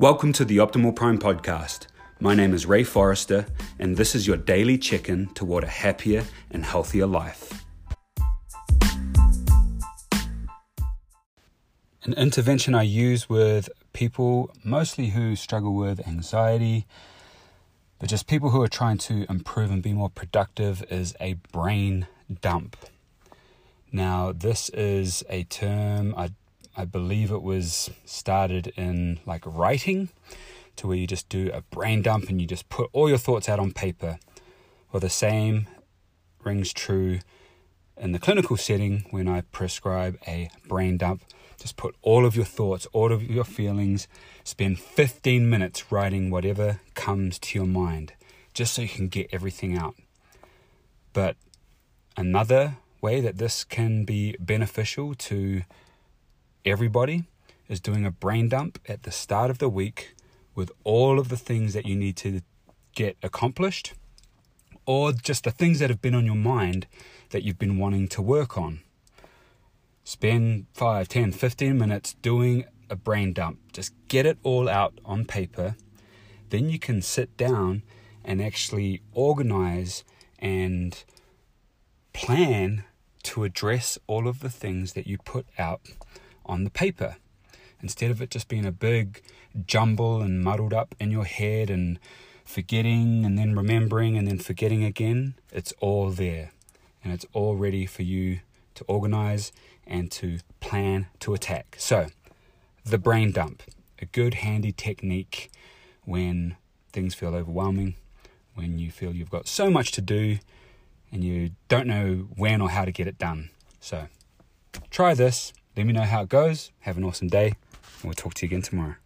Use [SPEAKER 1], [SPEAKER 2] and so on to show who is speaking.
[SPEAKER 1] Welcome to the Optimal Prime podcast. My name is Ray Forrester, and this is your daily check in toward a happier and healthier life. An intervention I use with people mostly who struggle with anxiety, but just people who are trying to improve and be more productive is a brain dump. Now, this is a term I I believe it was started in like writing, to where you just do a brain dump and you just put all your thoughts out on paper. Well, the same rings true in the clinical setting when I prescribe a brain dump. Just put all of your thoughts, all of your feelings, spend 15 minutes writing whatever comes to your mind, just so you can get everything out. But another way that this can be beneficial to everybody is doing a brain dump at the start of the week with all of the things that you need to get accomplished or just the things that have been on your mind that you've been wanting to work on. Spend 5, 10, 15 minutes doing a brain dump. Just get it all out on paper. Then you can sit down and actually organize and plan to address all of the things that you put out on the paper. Instead of it just being a big jumble and muddled up in your head and forgetting and then remembering and then forgetting again, it's all there. And it's all ready for you to organize and to plan to attack. So, the brain dump, a good handy technique when things feel overwhelming, when you feel you've got so much to do and you don't know when or how to get it done. So, try this let me know how it goes. Have an awesome day, and we'll talk to you again tomorrow.